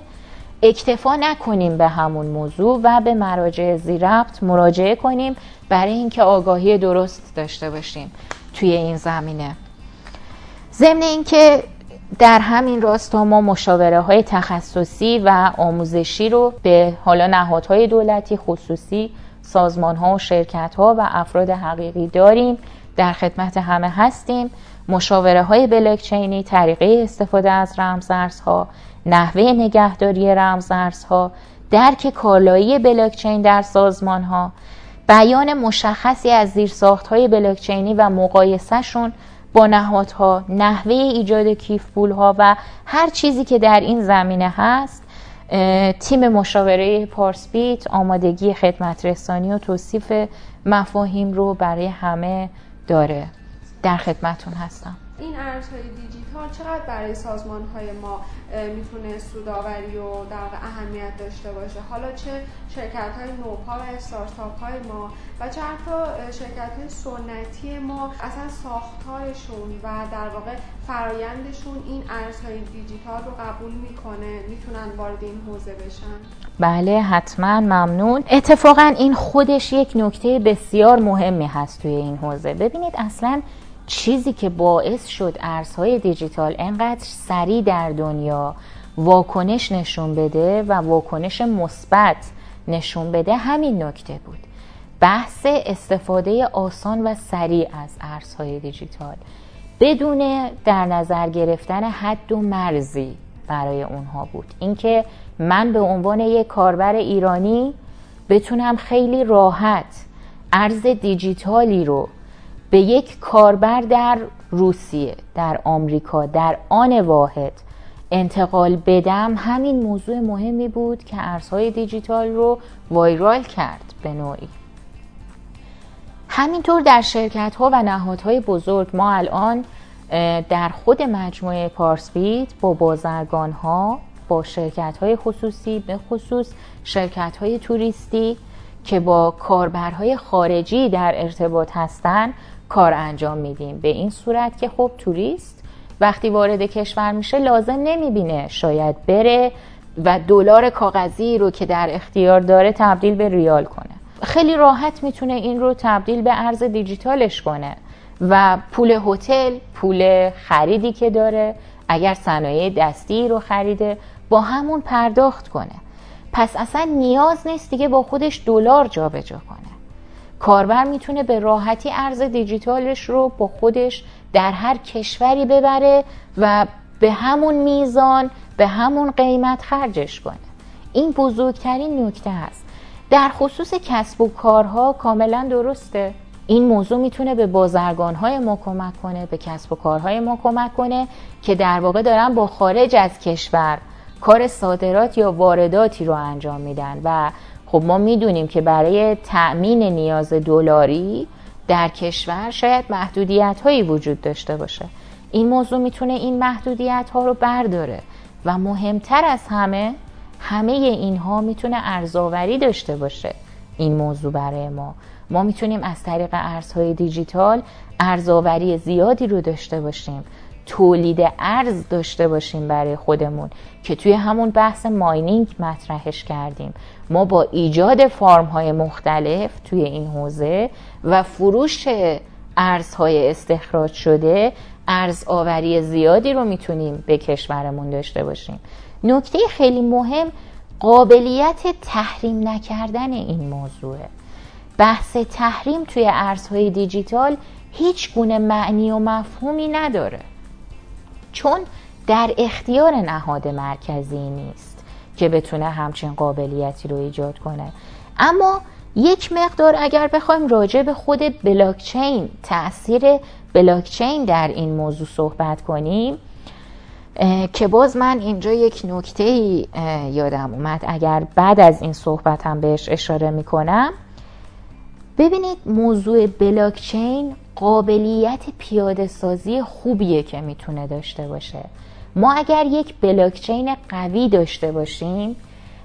اکتفا نکنیم به همون موضوع و به مراجع زیربط مراجعه کنیم برای اینکه آگاهی درست داشته باشیم توی این زمینه. ضمن اینکه در همین راستا ما مشاوره های تخصصی و آموزشی رو به حالا نهادهای دولتی خصوصی سازمان ها و شرکت ها و افراد حقیقی داریم. در خدمت همه هستیم. مشاوره های بلاکچینی طریقه استفاده از رمزارزها نحوه نگهداری رمزارزها درک کالایی بلاکچین در سازمان ها بیان مشخصی از زیرساخت های بلاکچینی و مقایسهشون با نهادها نحوه ایجاد کیف پول ها و هر چیزی که در این زمینه هست تیم مشاوره پارسبیت آمادگی خدمت رسانی و توصیف مفاهیم رو برای همه داره. در خدمتون هستم. این ارزهای دیجیتال چقدر برای سازمان های ما می‌تونه سوداوری و در اهمیت داشته باشه؟ حالا چه شرکت های نوپا و استارتاپ های ما و چه حتی شرکت های سنتی ما اصلا ساختارشون و در واقع فرایندشون این ارزهای دیجیتال رو قبول می‌کنه می‌تونن وارد این حوزه بشن؟ بله حتما ممنون. اتفاقا این خودش یک نکته بسیار مهمی هست توی این حوزه. ببینید اصلا چیزی که باعث شد ارزهای دیجیتال انقدر سریع در دنیا واکنش نشون بده و واکنش مثبت نشون بده همین نکته بود. بحث استفاده آسان و سریع از ارزهای دیجیتال. بدون در نظر گرفتن حد و مرزی برای اونها بود. اینکه من به عنوان یک کاربر ایرانی بتونم خیلی راحت ارز دیجیتالی رو به یک کاربر در روسیه در آمریکا در آن واحد انتقال بدم همین موضوع مهمی بود که ارزهای دیجیتال رو وایرال کرد به نوعی. همینطور در شرکت ها و نهادهای بزرگ ما الان در خود مجموعه پارسفیت با بازرگان ها با شرکت های خصوصی به خصوص شرکت های توریستی که با کاربرهای خارجی در ارتباط هستند کار انجام میدیم. به این صورت که خب توریست وقتی وارد کشور میشه لازم نمی‌بینه شاید بره و دلار کاغذی رو که در اختیار داره تبدیل به ریال کنه. خیلی راحت می‌تونه این رو تبدیل به ارز دیجیتالش کنه و پول هتل پول خریدی که داره اگر صنایع دستی رو خریده با همون پرداخت کنه. پس اصلا نیاز نیست دیگه با خودش دلار جابجا کنه. کاربر می‌تونه به راحتی ارز دیجیتالش رو با خودش در هر کشوری ببره و به همون میزان به همون قیمت خرجش کنه. این بزرگترین نکته است در خصوص کسب و کارها کاملا درسته. این موضوع می‌تونه به بازرگانهای ما کمک کنه به کسب و کارهای ما کمک کنه که در واقع دارن با خارج از کشور کار صادرات یا وارداتی رو انجام میدن و خب ما می‌دونیم که برای تأمین نیاز دلاری در کشور شاید محدودیت هایی وجود داشته باشه. این موضوع می‌تونه این محدودیت ها رو برداره و مهمتر از همه همه اینها می‌تونه ارزاوری داشته باشه این موضوع برای ما. ما می‌تونیم از طریق ارزهای دیجیتال ارزاوری زیادی رو داشته باشیم تولید ارز داشته باشیم برای خودمون که توی همون بحث ماینینگ مطرحش کردیم. ما با ایجاد فارم های مختلف توی این حوزه و فروش ارزهای استخراج شده ارز آوری زیادی رو می‌تونیم به کشورمون داشته باشیم. نکته خیلی مهم قابلیت تحریم نکردن این موضوعه. بحث تحریم توی ارزهای دیجیتال هیچ گونه معنی و مفهومی نداره. چون در اختیار نهاد مرکزی نیست. که بتونه همچین قابلیتی رو ایجاد کنه. اما یک مقدار اگر بخوایم راجع به خود بلاکچین تاثیر بلاکچین در این موضوع صحبت کنیم که باز من اینجا یک نکته یادم اومد. اگر بعد از این صحبتم بهش اشاره می‌کنم. ببینید موضوع بلاکچین قابلیت پیاده سازی خوبیه که می‌تونه داشته باشه. ما اگر یک بلاکچین قوی داشته باشیم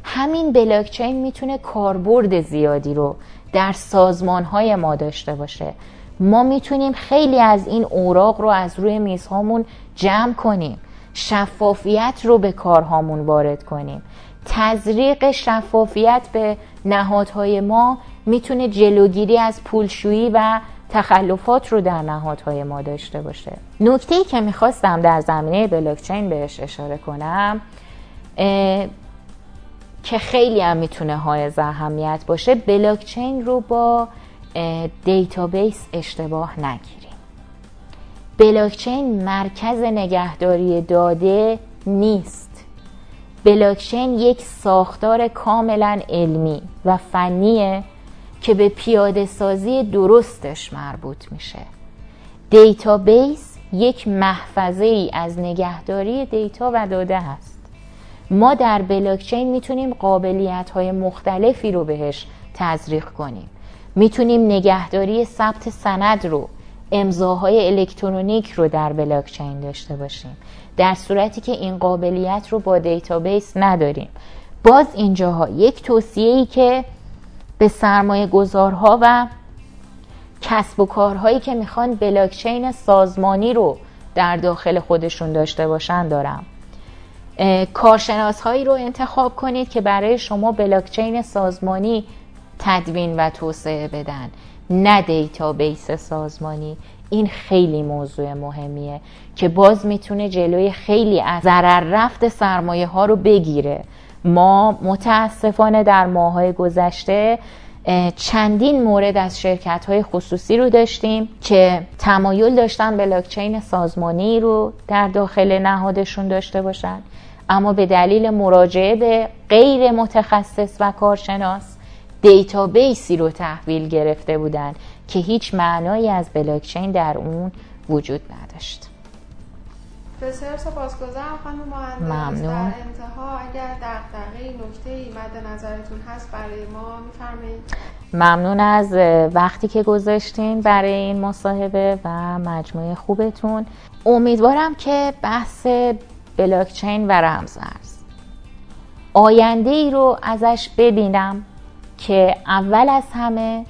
همین بلاکچین می‌تونه کاربرد زیادی رو در سازمان ما داشته باشه. ما می‌تونیم خیلی از این اوراق رو از روی میزهامون جمع کنیم. شفافیت رو به کارهامون وارد کنیم. تزریق شفافیت به نهادهای ما می‌تونه جلوگیری از پولشویی و تخلفات رو در نهادهای ما داشته باشه. نکته ای که می‌خواستم در زمینه بلاکچین بهش اشاره کنم که خیلی هم می‌تونه های اهمیت باشه بلاکچین رو با database اشتباه نگیریم. بلاکچین مرکز نگهداری داده نیست. بلاکچین یک ساختار کاملا علمی و فنیه. که به پیاده سازی درستش مربوط میشه. database یک محفظه ای از نگهداری data و داده هست ما در بلاکچین می‌تونیم قابلیت های مختلفی رو بهش تزریق کنیم. می‌تونیم نگهداری ثبت سند رو امضاهای الکترونیک رو در بلاکچین داشته باشیم. در صورتی که این قابلیت رو با دیتابیس نداریم. باز اینجاها یک توصیه ای که به سرمایه گذارها و کسب و کارهایی که می‌خوان بلاکچین سازمانی رو در داخل خودشون داشته باشن دارم. کارشناس هایی رو انتخاب کنید که برای شما بلاکچین سازمانی تدوین و توسعه بدن نه دیتابیس سازمانی. این خیلی موضوع مهمیه که باز می‌تونه جلوی خیلی از هدر رفت سرمایه ها رو بگیره. ما متاسفانه در ماهای گذشته چندین مورد از شرکت های خصوصی رو داشتیم که تمایل داشتن بلاکچین سازمانی رو در داخل نهادشون داشته باشن. اما به دلیل مراجعه به غیر متخصص و کارشناس دیتابیسی رو تحویل گرفته بودن که هیچ معنایی از بلاکچین در اون وجود نداشت. بسیار سپاسگزارم خانم مهندس ممنون. در انتها اگر دقیقه نکته ای مد نظرتون هست برای ما میفرمایید. ممنون از وقتی که گذاشتین برای این مصاحبه و مجموعه خوبتون. امیدوارم که بحث بلاکچین و رمزارز آینده ای رو ازش ببینم که اول از همه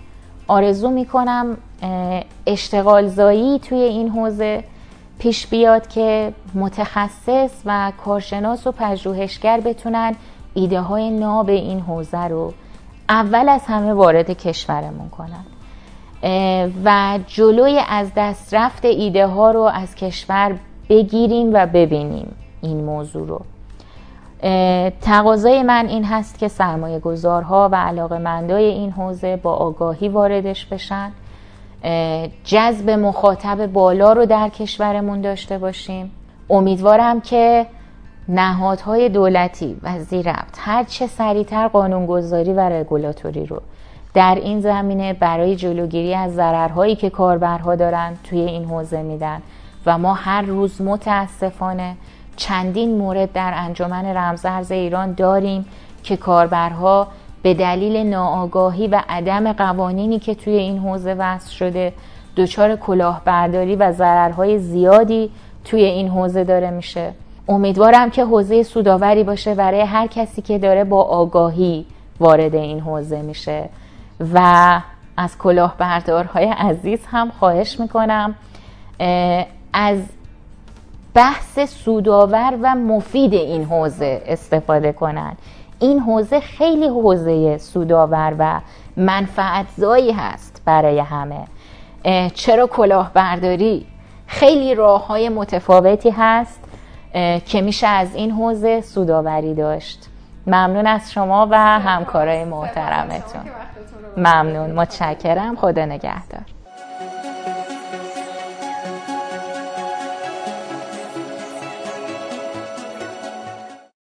آرزو می‌کنم اشتغال زایی توی این حوزه پیش بیاد که متخصص و کارشناس و پژوهشگر بتونن ایده های ناب این حوزه رو اول از همه وارد کشورمون کنن. و جلوی از دست رفت ایده ها رو از کشور بگیریم و ببینیم این موضوع رو. تقاضای من این هست که سرمایه گذارها و علاقه این حوزه با آگاهی واردش بشن. جذب مخاطب بالا رو در کشورمون داشته باشیم. امیدوارم که نهادهای دولتی و زیربط هر چه سریعتر قانونگذاری و رگولاتوری رو در این زمینه برای جلوگیری از ضررهایی که کاربرها دارن توی این حوزه میدن و ما هر روز متاسفانه چندین مورد در انجمن رمزارز ایران داریم که کاربرها به دلیل ناآگاهی و عدم قوانینی که توی این حوزه وضع شده دچار کلاهبرداری و ضررهای زیادی توی این حوزه داره میشه. امیدوارم که حوزه سوداوری باشه برای هر کسی که داره با آگاهی وارد این حوزه میشه. و از کلاهبردارهای عزیز هم خواهش می‌کنم از بحث سودآور و مفید این حوزه استفاده کنند این حوزه خیلی حوزه سودآور و منفعتزایی هست برای همه. چرا کلاهبرداری؟ خیلی راه های متفاوتی هست که میشه از این حوزه سوداوری داشت. ممنون از شما و همکارای محترمتون. ممنون. متشکرم. خدا نگهدار.